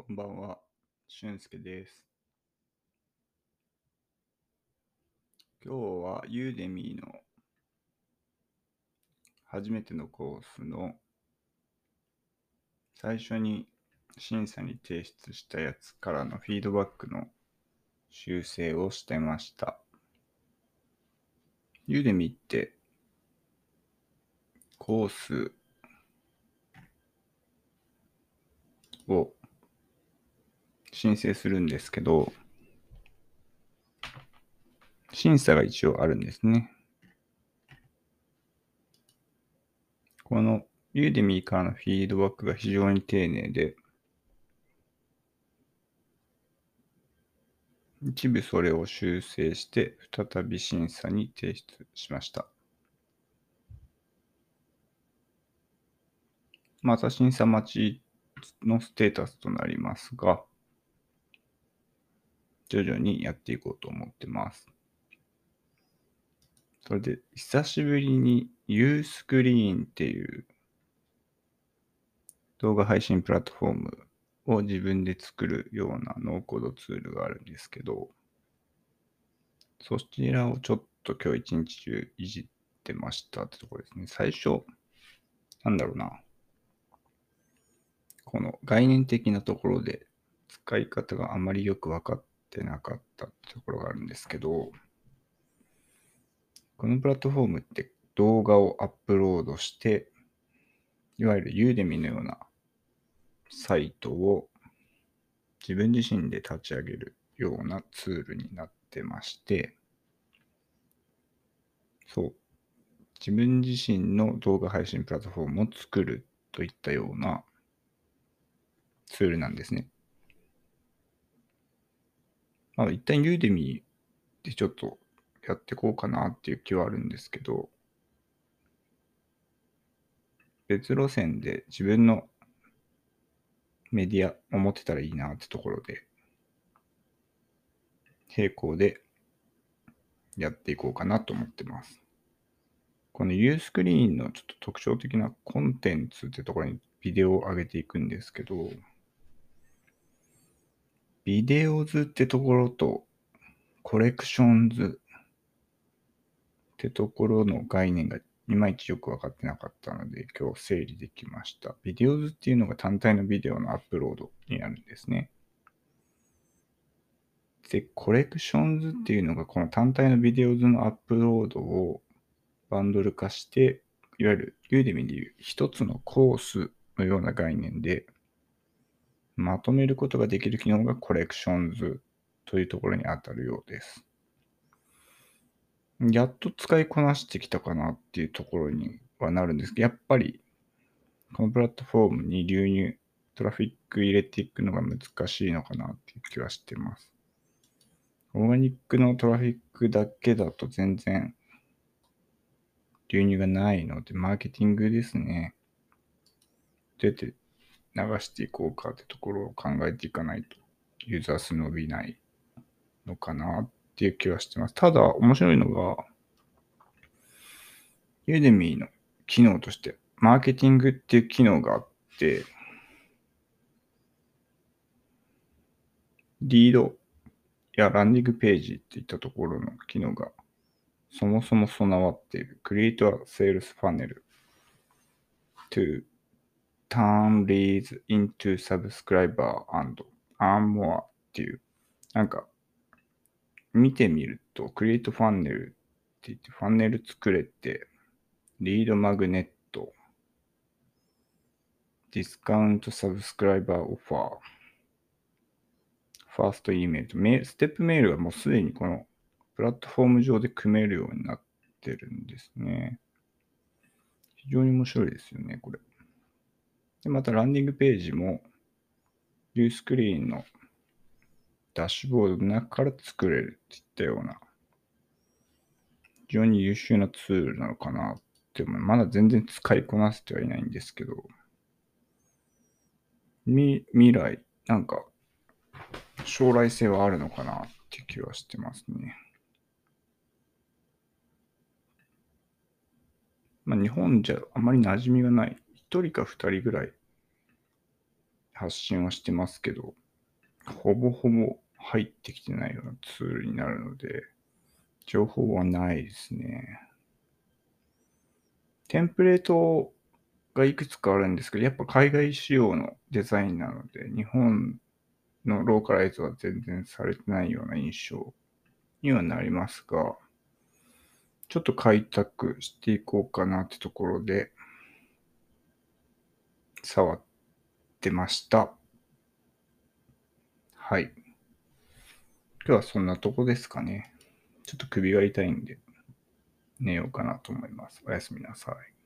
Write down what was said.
こんばんは、俊介です。今日はユーデミーの初めてのコースの最初に審査に提出したやつからのフィードバックの修正をしてました。ユーデミーってコースを申請するんですけど、審査が一応あるんですね。このユーデミーからのフィードバックが非常に丁寧で、一部それを修正して再び審査に提出しました。また審査待ちのステータスとなりますが、徐々にやっていこうと思ってます。それで、久しぶりに Uscreen っていう動画配信プラットフォームを自分で作るようなノーコードツールがあるんですけど、そちらをちょっと今日一日中いじってましたってところですね。最初、なんだろうな。この概念的なところで使い方があまりよく分かってなかったところがあるんですけど、このプラットフォームって動画をアップロードして、いわゆるユーデミのようなサイトを自分自身で立ち上げるようなツールになってまして、そう、自分自身の動画配信プラットフォームを作るといったようなツールなんですね。まあ、一旦ユーデミでちょっとやっていこうかなっていう気はあるんですけど、別路線で自分のメディアを持ってたらいいなってところで、並行でやっていこうかなと思ってます。この Uscreen のちょっと特徴的なコンテンツってところにビデオを上げていくんですけど、ビデオズってところとコレクションズってところの概念がいまいちよく分かってなかったので今日整理できました。ビデオズっていうのが単体のビデオのアップロードになるんですね。で、コレクションズっていうのがこの単体のビデオズのアップロードをバンドル化して、いわゆるユーデミでいう一つのコースのような概念でまとめることができる機能がコレクションズというところに当たるようです。やっと使いこなしてきたかなっていうところにはなるんですけど、やっぱりこのプラットフォームに流入、トラフィック入れていくのが難しいのかなっていう気はしてます。オーガニックのトラフィックだけだと全然流入がないので、マーケティングですね。どうやって流していこうかってところを考えていかないとユーザー数伸びないのかなっていう気はしてます。ただ面白いのが、ユーデミーの機能として、マーケティングっていう機能があって、リードやランディングページっていったところの機能がそもそも備わっている Create a Sales Funnel to turn leads into subscriber and earn more っていう、なんか、見てみると、Create Funnel って言って、ファンネル作れて、リードマグネット、ディスカウントサブスクライバーオファー、ファースト E メールとメール、ステップメールがもうすでにこのプラットフォーム上で組めるようになってるんですね。非常に面白いですよね、これ。で、またランディングページも、ビュースクリーンのダッシュボードの中から作れるっていったような、非常に優秀なツールなのかなって思う。まだ全然使いこなせてはいないんですけど、み未来、なんか、将来性はあるのかなって気はしてますね。まあ、日本じゃあまり馴染みがない。一人か二人ぐらい発信はしてますけど、ほぼほぼ入ってきてないようなツールになるので、情報はないですね。テンプレートがいくつかあるんですけど、やっぱ海外仕様のデザインなので、日本のローカライズは全然されてないような印象にはなりますが、ちょっと開拓していこうかなってところで、触ってました。はい。今日はそんなとこですかね。ちょっと首が痛いんで、寝ようかなと思います。おやすみなさい。